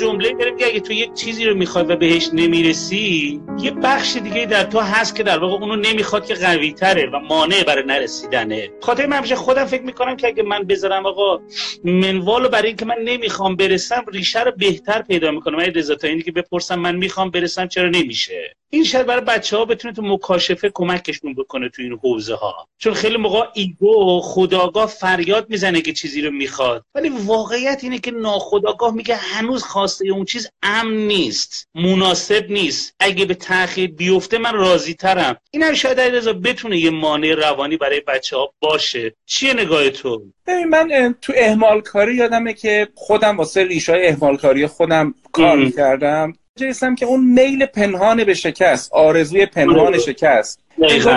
جمله داره میگه اگه تو یک چیزی رو می‌خواد و بهش نمی‌رسی یه بخش دیگه در تو هست که در واقع اونو نمی‌خواد که قوی تره و مانع برای نرسیدنه. خاطر من خودم فکر می‌کنم که اگه من بذارم آقا منوالو برای اینکه من نمی‌خوام برسم ریشه رو بهتر پیدا می‌کنم من رضا تا اینی که بپرسم من می‌خوام برسم چرا نمیشه؟ این شاید برای بچه ها بتونه تو مکاشفه کمکشون بکنه تو این حوزه ها چون خیلی موقع ایگو خداگاه فریاد می‌زنه که چیزی رو می‌خواد. ولی واقعیت اینه که ناخداگاه میگه هنوز خواسته اون چیز امن نیست مناسب نیست. اگه به تاخیر بیفته من راضی ترم این هم شاید رضا بتونه یه مانع روانی برای بچه ها باشه. چیه نگاه تو؟ ببین من تو اهمال کاری یادمه که خودم واسه ریشای اهمال کاری خودم کار می‌کردم. جایستم که اون میل پنهان به شکست آرزوی پنهان شکست.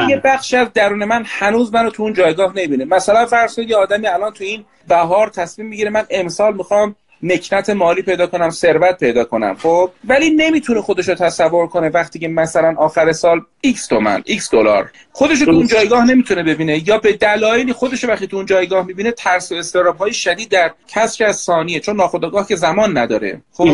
یه بخشی از درون من هنوز منو تو اون جایگاه نمی‌بینه. مثلا فرض یه آدمی الان تو این بهار تصمیم می‌گیره من امسال می‌خوام نکنت مالی پیدا کنم ثروت پیدا کنم خب؟ ولی نمی‌تونه خودش رو تصور کنه وقتی که مثلا آخر سال x تومن x دلار. خودش تو اون جایگاه نمی‌تونه ببینه. یا به دلایلی خودش وقتی تو اون جایگاه می‌بینه ترس و استراب های شدید در کسر از ثانیه چون ناخودآگاه که زمان نداره. خب؟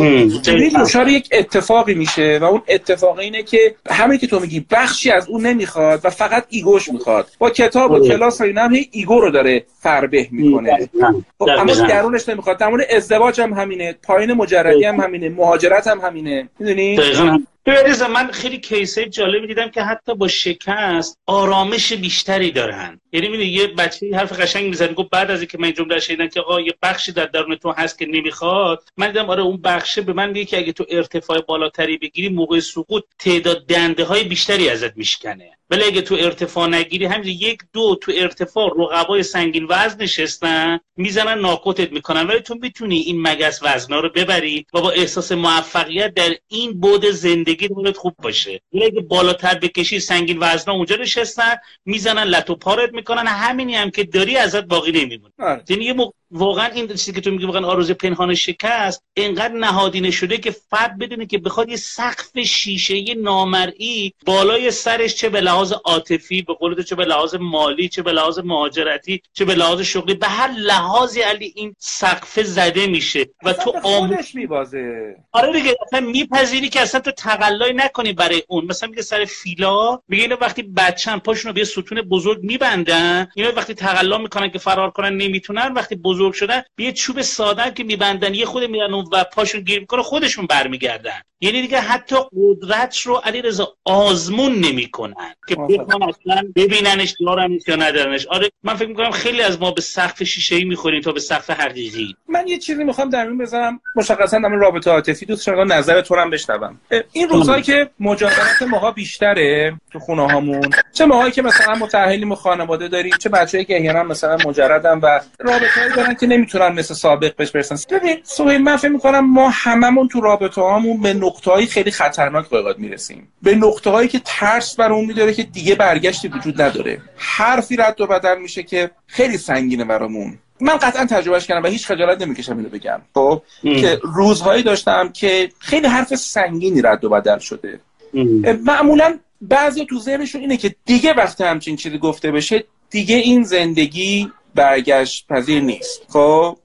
دچار یک اتفاقی میشه و اون اتفاق اینه که همه که تو میگی بخشی از اون نمی‌خواد و فقط ایگوش می‌خواد. با کتاب و کلاس و اینا هم ایگو رو داره فربه می‌کنه. خب اما درونش نمی‌خواد. تمام ازدواج هم همینه پایین مجردی هم همینه مهاجرت هم همینه. می‌دونی؟ ببینید من خیلی case جالبی دیدم که حتی با شکست آرامش بیشتری دارن. یعنی می‌دونی یه بچه حرف قشنگ می‌زنه گفت بعد از اینکه من جمله شنیدم که آقا یه بخشی در درون تو هست که نمی‌خواد من دیدم آره اون بخشه به من میگه که اگه تو ارتفاع بالاتری بگیری موقع سقوط تعداد دنده های بیشتری ازت میشکنه. ولی اگه تو ارتفاع نگیری همین یک دو تو ارتفاع رقبای سنگین وزن نشستن می‌زنن ناکوتت می‌کنن. ولی تو می‌تونی این مگس وزنا رو ببری. و با احساس موفقیت در این بود زندگی دورت خوب باشه ولی اگه بالاتر بکشی سنگین وزنا اونجا نشستن می‌زنن لتو پارت می‌کنن همینی هم که داری ازت باقی نمیمونه آره. یعنی یه واقعا این چیزی که تو میگی واقعا آرزوی پنهان شکست اینقدر نهادینه شده که فرد بدونه که بخواد یه سقف شیشه نامرئی بالای سرش چه به لحاظ عاطفی به قول چه به لحاظ مالی چه به لحاظ مهاجرتی چه به لحاظ شغلی به هر لحاظی علی این سقف زده میشه. و تو خودش میبازه. آره دیگه اصلا میپذیری که اصلا تو تقلای نکنی برای اون. مثلا میگه سر فیلا میگه اینو وقتی بچه‌ن پاشونو به ستون بزرگ میبندن اینو وقتی تقلا می‌کنن که فرار کنن نمی‌تونن وقتی بزرگ شدن به یه چوب ساده که میبندن یه خود میرن و پاشون گیر می‌کنه خودشون برمیگردن. یعنی دیگه حتی قدرت رو علی رضا آزمون نمی‌کنن که بخوام اصلا ببیننش دارنش یا ندارنش. آره من فکر می‌کنم خیلی از ما به سقف شیشه ای می‌خوریم تا به سقف حقیقی. من یه چیزی می‌خوام در این بزنم مشخصا در رابطه عاطفی. دوست دارم نظر تو هم بشنوم. این روزایی که مجاورت ماها بیشتره تو خونه هامون چه ماهایی که مثلا متأهلیم و خانواده داریم چه بچه‌ای که احیانا مثلا مجردن و رابطه‌ای دارن که نمی‌تونن مثل سابق بهش برسن. ببین سوهی من فکر می‌کنم ما هممون تو رابطه هامون به نقطه خیلی خطرناک به می‌رسیم. به نقطه هایی که ترس بر اون میداره که دیگه برگشتی وجود نداره. حرفی رد و بدل میشه که خیلی سنگینه برامون. من قطعا تجربهش کردم و هیچ خجالت نمی‌کشم اینو بگم. خب؟ که روزهایی داشتم که خیلی حرف سنگینی رد و بدل شده. معمولا بعضی تو ذهنشون اینه که دیگه وقتی همچین چیزی گفته بشه دیگه این زندگی برگشت پذیر نیست. خب؟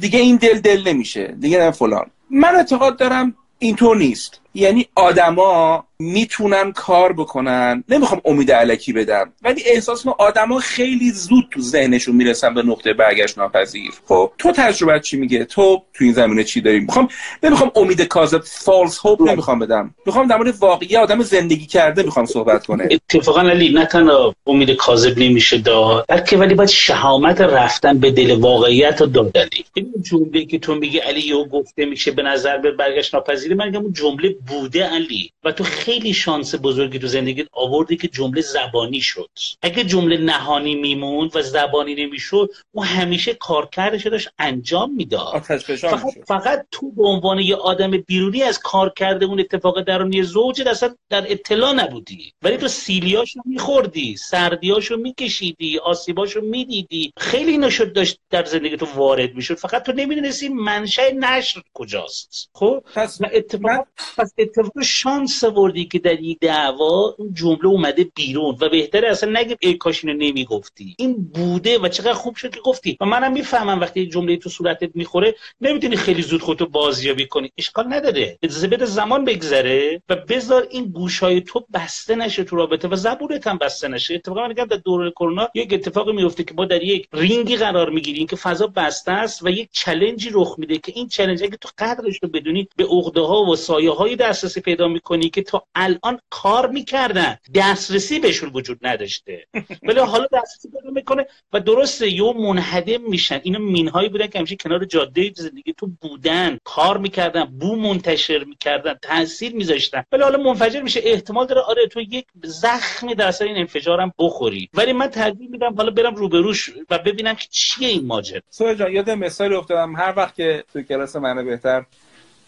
دیگه این دل دل نمیشه. دیگه نه فلان. من اعتقاد دارم اینطور نیست. یعنی آدما می‌تونن کار بکنن. نمی‌خوام امید علکی بدم ولی احساس ما آدما خیلی زود تو ذهنشون می‌رسن به نقطه برگشت ناپذیر. خب تو تجربه چی میگه؟ تو تو این زمینه چی داری؟ می‌خوام نمی‌خوام امید کاذب فالس هوپ نمی‌خوام بدم. می‌خوام در مورد واقعی آدم زندگی کرده می‌خوام صحبت کنه. اتفاقا علی نه تنها امید کاذب نمیشه داد بلکه ولی باید شهامت رفتن به دل واقعیت دادلی این جمله که تو میگی علی یو گفته میشه به نظر به برگشت ناپذیری من اون جمله بوده علی و تو خیلی شانس بزرگی تو زندگی آوردی که جمله زبانی شد. اگه جمله نهانی میموند و زبانی نمی‌شد او همیشه کارکردش داشت انجام می‌داد. فقط, فقط تو به عنوان یه آدم بیرونی از کار کرده اون اتفاق درونی زوج اصلا در اطلاع نبودی. ولی تو سیلیاشو میخوردی سردیاشو میکشیدی آسیباشو می‌دیدی. خیلی نشد داشت در زندگی تو وارد می‌شد. فقط تو نمی‌دونستی منشأ نشر کجاست. خب؟ پس اتفاق پس از اتفاق شانس آوردی که در این دعوا اون جمله اومده بیرون و بهتره اصلا نگه ای کاش اینو نمی‌گفتی. این بوده و چقدر خوب شد که گفتی. و منم می‌فهمم وقتی جمله تو صورتت می‌خوره نمی‌تونی خیلی زود خودتو بازیابی کنی. اشکال نداره. اجازه بده زمان بگذره و بذار این گوشای تو بسته نشه تو رابطه و زبونت هم بسته نشه. اتفاقا میگم در دوره کرونا یک اتفاقی میفته که ما در یک رینگی قرار می‌گیریم که فضا بسته است و یک challenge ی رخ میده که این challenge اگه تو قدرش رو بدونی به عقده ها و سایه های دسترسی پیدا می‌کنی که تا الان کار می‌کردن. دسترسی بهشون وجود نداشته. ولی حالا دسترسی پیدا می‌کنه و درسته یو منهدم میشن. اینا مینهایی بودن که همیشه کنار جاده زندگی تو بودن. کار می‌کردن بو منتشر می‌کردن تاثیر میذاشتن. ولی حالا منفجر میشه. احتمال داره آره تو یک زخمی در اثر این انفجارم بخوری. ولی من ترجیح میدم حالا برم روبروش و ببینم که چیه این ماجرا. سویا جان یاد مثال افتادم. هر وقت که تو کلاس منو بهتر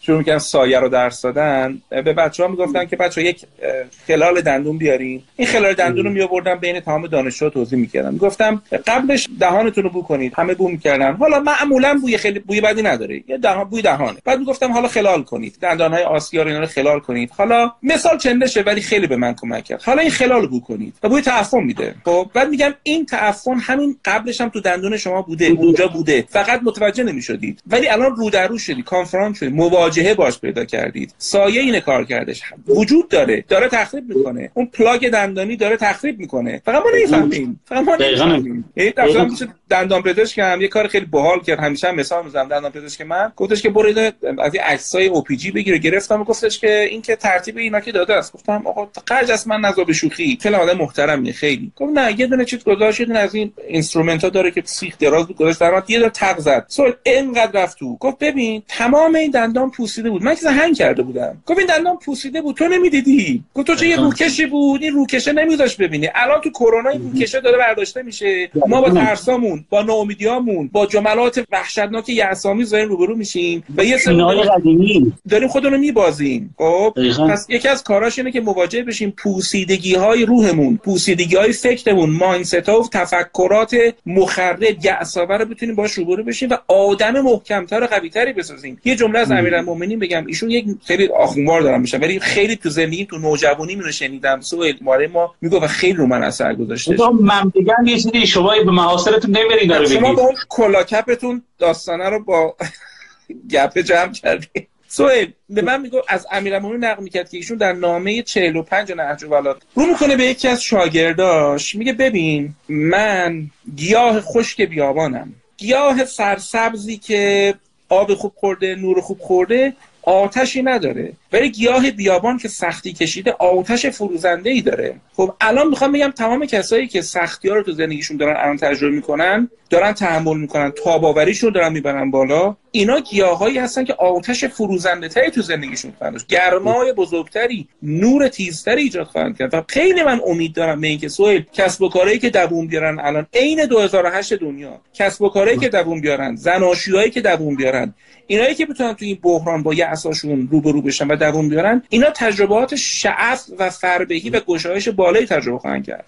شروع می‌کنن سایه رو درس دادن. به بچه ها می‌گفتن که بچه ها یک خلال دندون بیارین. این خلال دندون رو میآوردن بین تمام دانشجو توضیح می‌کردم می‌گفتم قبلش دهانتون رو بو کنید همه بو می‌کردن حالا معمولا بوی خیلی بوی بدی نداره. یه دهان بوی دهانه. بعد می‌گفتم حالا خلال کنید. دندان های آسیا رو اینا رو خلال کنید. حالا مثال چندشه ولی خیلی به من کمک کرد. حالا این خلال بو کنید و بوی تعفن میده. خب بعد میگم این تعفن همین قبلش هم تو دندون شما بوده. اونجا بوده. فقط متوجه نمی‌شدید. ولی الان رو در رو شدی کنفرانس شدی مواجهه باش پیدا کردید. سایه اینه کار کردش. وجود داره. داره تخریب می‌کنه. اون پلاک دندانی داره تخریب می‌کنه. فقط ما نمی‌فهمیم. فقط ما نمی‌فهمیم. دندان پزشک هم یه کار خیلی باحال کرد. همیشه هم مثال می‌زنم. دندان پزشک من گفتش که برید از این عکسای OPG بگیره گرفتم و گفتش که این که ترتیب اینا که داده است. گفتم آقا قرج است من نزا به شوخی. خیلی آدم محترمی خیلی. گفت نه یه دونه چیز گذاشت یه دونه از این instrument ها داره که سیخ دراز بود گذاشت در یه دونه تق زد. سوال اینقدر رفت تو؟ گفت ببین تمام این دندان پوسیده بود. من که هنگ کرده بودم. گفت این دندان پوسیده بود. تو نمی‌دیدی. گفت تو چه یه روکشی بود؟ این روکشه نمیذاش ببینی. الان تو کرونا این روکشه داره برداشته میشه. ما با ترسامون. با ناامیدیامون با جملات وحشتناک یعصامی زاین روبرو میشیم و یه سری قدیمی. داریم خودمون میبازیم. خب پس یکی از کاراش اینه که مواجه بشیم پوسیدگی های روحمون پوسیدگی های فکرمون مایندست ها و تفکرات مخرب یعصاور رو بتونیم باش روبرو بشیم و آدم محکمتر و قویتری بسازیم. یه جمله از امیرالمومنین بگم ایشون یک خیلی آخونوار دارم میشه ولی خیلی تو زندگی تو نوجوانی رو شنیدم. ماره ما میگه و خیلی رو من اثر گذاشته من بگم یه چیزی شما به محاصرتون داره شما با اون کلاکپتون داستانه رو با گپ جمع کردید سوئل به من میگو از امیرالمومنین نقل می‌کرد که ایشون در نامه 45 نهج البلاغه رو می‌کنه به یکی از شاگرداش. میگه ببین من گیاه خشک بیابانم. گیاه سرسبزی که آب خوب خورده نور خوب خورده آتشی نداره. ولی گیاه بیابان که سختی کشیده آتش فروزنده ای داره. خب الان می‌خوام بگم تمام کسایی که سختی ها رو تو زندگیشون دارن الان تجربه می‌کنن دارن تحمل می‌کنن تاباوریشون دارن می‌برن بالا. اینا گیاهایی هستن که آتش فروزنده تری تو زندگیشون خواهند گرمای بزرگتری نور تیزتری ایجاد خواهند کرد. و خیلی من امید دارم به اینکه سویل کسب و کارهایی که دووم بیارن الان عین 2008 دنیا کسب و کارهایی که دووم بیارن زناشویایی که دووم بیارن اینایی که بتونن تو این بحران با یأساشون روبرو بشن و دووم بیارن اینا تجربات شعف و فربهی و گشایش بالایی تجربه خواهند کرد.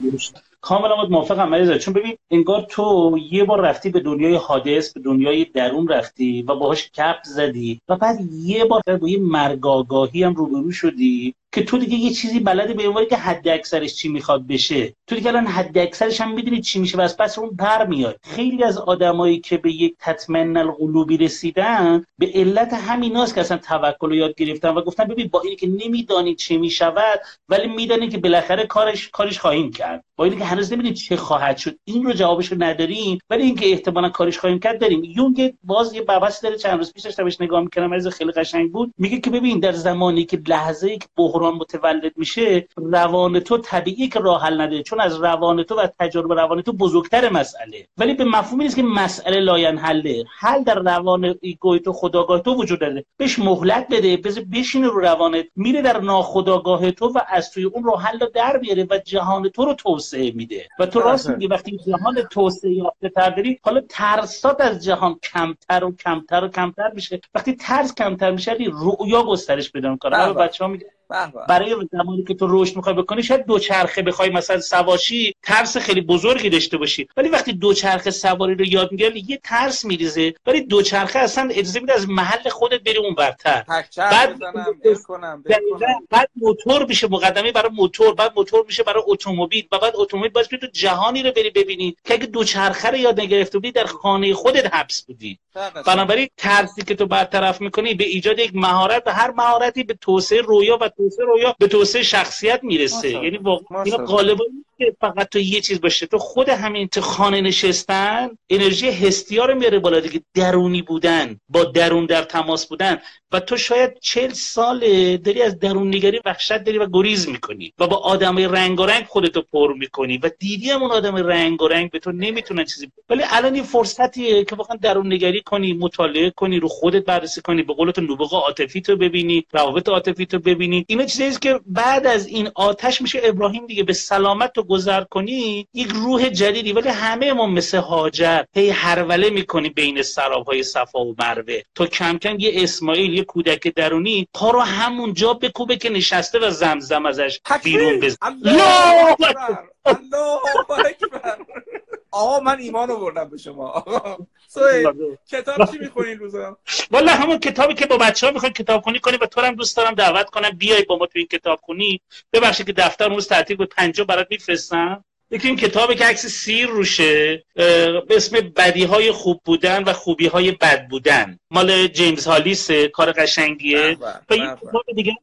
کاملا موافقم مریضا چون ببین انگار تو یه بار رفتی به دنیای حادث به دنیای درون رفتی و باهاش کپ زدی و بعد یه بار با یه مرگاگاهی هم روبرو شدی. که تو دیگه یه چیزی بلده به که حد اکثرش چی می‌خواد بشه. تو دیگه الان حد اکثرش هم می‌دونی چی میشه و از پس اون پر میاد. خیلی از آدمایی که به یک تطمین القلوبی رسیدن به علت همیناست که اصلا توکل رو یاد گرفتن و گفتن ببین با اینکه نمیدانی چه می‌شود ولی میدانی که بالاخره کارش کارش خواهیم کرد. با اینکه هنوز نمی‌دونیم چه خواهد شد. این رو جوابش رو نداریم ولی اینکه احتمالا کارش خواهیم کرد داریم. یونگ باز یه بحث داره چند روز پیش داشتم نگاه می‌کردم خیلی قشنگ بود. میگه که ببین در زمانی که لحظه ای که بحران متولد میشه روان تو طبیعی که راه حل نده چون از روان تو و تجربه روان تو بزرگتر مسئله. ولی به مفهومی نیست که مسئله لاینحله. حل در روان ego ی تو خودآگاه تو وجود داره. بهش مهلت بده بذار بشینه رو روانت. میره در ناخودآگاه تو و از توی اون راه حل در بیاره و جهان تو رو توسعه میده. و تو راست میگی وقتی جهان توسعه یافته تر داری حالا ترسات از جهان کمتر و کمتر و کمتر میشه. وقتی ترس کمتر میشه رؤیا گسترش پیدا می‌کنه. بچه‌ها میگن برای زمانی که تو رشد می‌خوای بکنی شاید دو چرخه بخوای مثلا سواشی ترس خیلی بزرگی داشته باشی. ولی وقتی دو چرخه سواری رو یاد می‌گیری یه ترس میریزه. ولی دو چرخه اصلا اجازه میده از محل خودت بری اون برتر بعد کنم بعد موتور میشه مقدمه برای موتور بعد موتور میشه برای اتومبیل. و بعد اتومبیل باز تو جهانی رو بری ببینی که اگه دو چرخه رو یاد نگرفته بودی در خانه خودت حبس بودی. بنابراین ترسی که تو برطرف می‌کنی به ایجاد یک مهارت و هر مهارتی به توسعه رویا و توسعه رویا به توسعه شخصیت می‌رسه. یعنی واقعا غالبا که فقط تو یه چیز باشه. تو خود همین تو خانه نشستن انرژی هستیا رو میاره بالا دیگه. درونی بودن با درون در تماس بودن. و تو شاید چل سال داری از درون نگری وحشت داری و گریز می‌کنی و با آدم رنگ و رنگ خودتو پر می‌کنی و دیدی هم اون آدم رنگ و رنگ به تو نمی‌تونن چیزی ولی الان این فرصتیه که واقعا درون نگری کنی مطالعه کنی رو خودت بررسی کنی به قول تو نبوغ عاطفی تو ببینی روابط عاطفی تو ببینی. اینا چیزیه که بعد از این آتش میشه ابراهیم دیگه به سلامت تو گذر کنی یک روح جدیدی. ولی همه ما مثل هاجر هی هروله می‌کنی بین سرابهای صفا و مروه. تو کم کم یه اسماعیل کودک درونی پا رو همون جا بکوبه که نشسته و زمزم ازش بیرون بزن الله اکبر! آقا من ایمان بردم به شما. کتاب چی می‌خونی روزا؟ والا همون کتابی که با بچه ها می‌خوای کتاب خونی کنی و تو هم دوست دارم دعوت کنم بیای با ما تو این کتاب خونی. ببخشید که دفتر روز تعطیل بود پنجا برات میفرستم. یکی این کتابی که عکس سیر روشه به اسم بدی های خوب بودن و خوبی های بد بودن. مال جیمز هالیس کار قشنگیه. و یک کتاب دیگه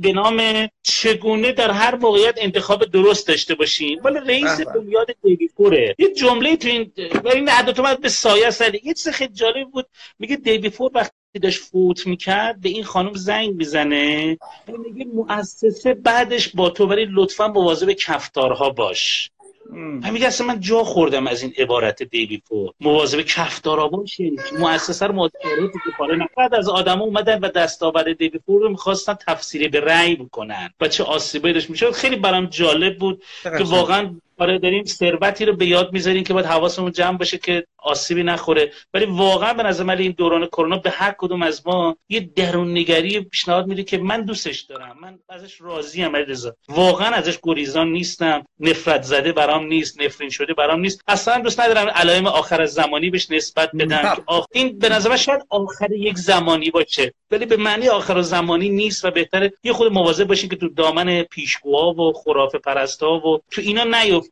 به نام چگونه در هر موقعیت انتخاب درست داشته باشین مال رئیس بنیاد دیوی یه جمله تو این این عدد به سایه سره یه چیز خیلی جالب بود. میگه دیوی فور وقتی داشت فوت می‌کرد به این خانم زنگ می‌زنه. میگه مؤسسه بعدش با تو ولی لطفا مواظب کفتارها باش. من میگه اصلا من جا خوردم از این عبارت دیوی فور مواظب کفتارا باشه مؤسسه رو مدیریت که بعد از آدم اومدن و دستاورد دیوی فور رو می‌خواستن تفسیری به رأی بکنن. و چه آسیبی داشت می‌شد. خیلی برام جالب بود که واقعا آره داریم ثروتی رو به یاد می‌ذاریم که باید حواسمون جمع باشه که آسیبی نخوره. ولی واقعا به نظر من این دوران کرونا به هر کدوم از ما یه درون نگری پیشنهاد میده که من دوستش دارم. من ازش راضی ام رضا واقعا ازش گریزان نیستم. نفرت زده برام نیست نفرین شده برام نیست. اصلا دوست ندارم علائم آخر از زمانی بهش نسبت بدم. این به نظر من شاید آخر یک زمانی باشه. ولی به معنی آخر زمانی نیست و بهتره یه خود مواظب باشین که تو دامن پیشگوها و خرافه پرستا و تو اینا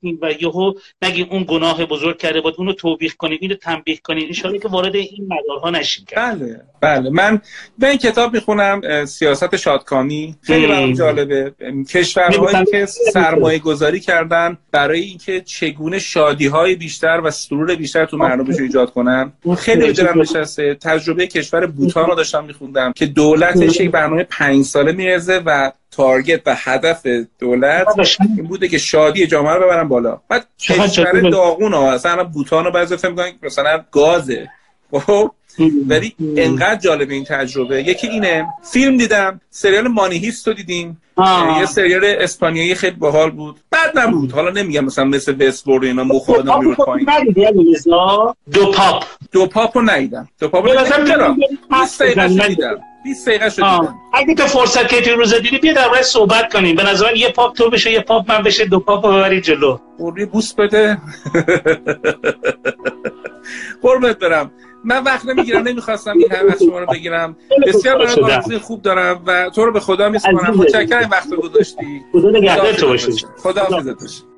نیفتین و یهو نگین اون گناه بزرگ کرده بود؟ اونو توبیخ کنین اینو تنبیه کنین ان که وارد این مدارها نشین بله بله. من به این کتاب می‌خونم سیاست شادکامی. خیلی برام جالبه. کشورهایی که سرمایه گذاری کردن برای اینکه چگونه شادی های بیشتر و سرور بیشتر تو مردمش ایجاد کنن. خیلی دلم نشسته. تجربه کشور بوتان رو داشتم میخوندم که دولتش یک برنامه پنج ساله میرزه و تارگت و هدف دولت این بوده که شادی جامعه رو ببرن بالا. بعد کشور داغون ها اصلا بوتان رو بعضی فکر می‌کنن مثلا گازه. خب؟ ولی انقدر جالب این تجربه. یکی اینه فیلم دیدم سریال مانی هیست رو دیدیم یه سریال اسپانیایی خیلی باحال بود. بد نبود. حالا نمیگم مثلا مثل وستورد اینا مخ آدم میره پایین. دو پاپ. دو پاپ رو ندیدم. دو پاپ رو ندیدم. 20 دقیقه دیدم 20 دقیقه شد اگه تو فرصت که تو روز دیدی بیا در صحبت کنیم. به نظر یه پاپ تو بشه یه پاپ من بشه دو پاپ ببری جلو. قربی بوس بده. قربت برم. من وقت نمی‌گیرم نمی‌خواستم این همه از شما رو بگیرم. بسیار برای خوب دارم و تو رو به خدا میسپارم. متشکرم وقت رو گذاشتی. خدا نگهدار تو باشی. خدا حافظت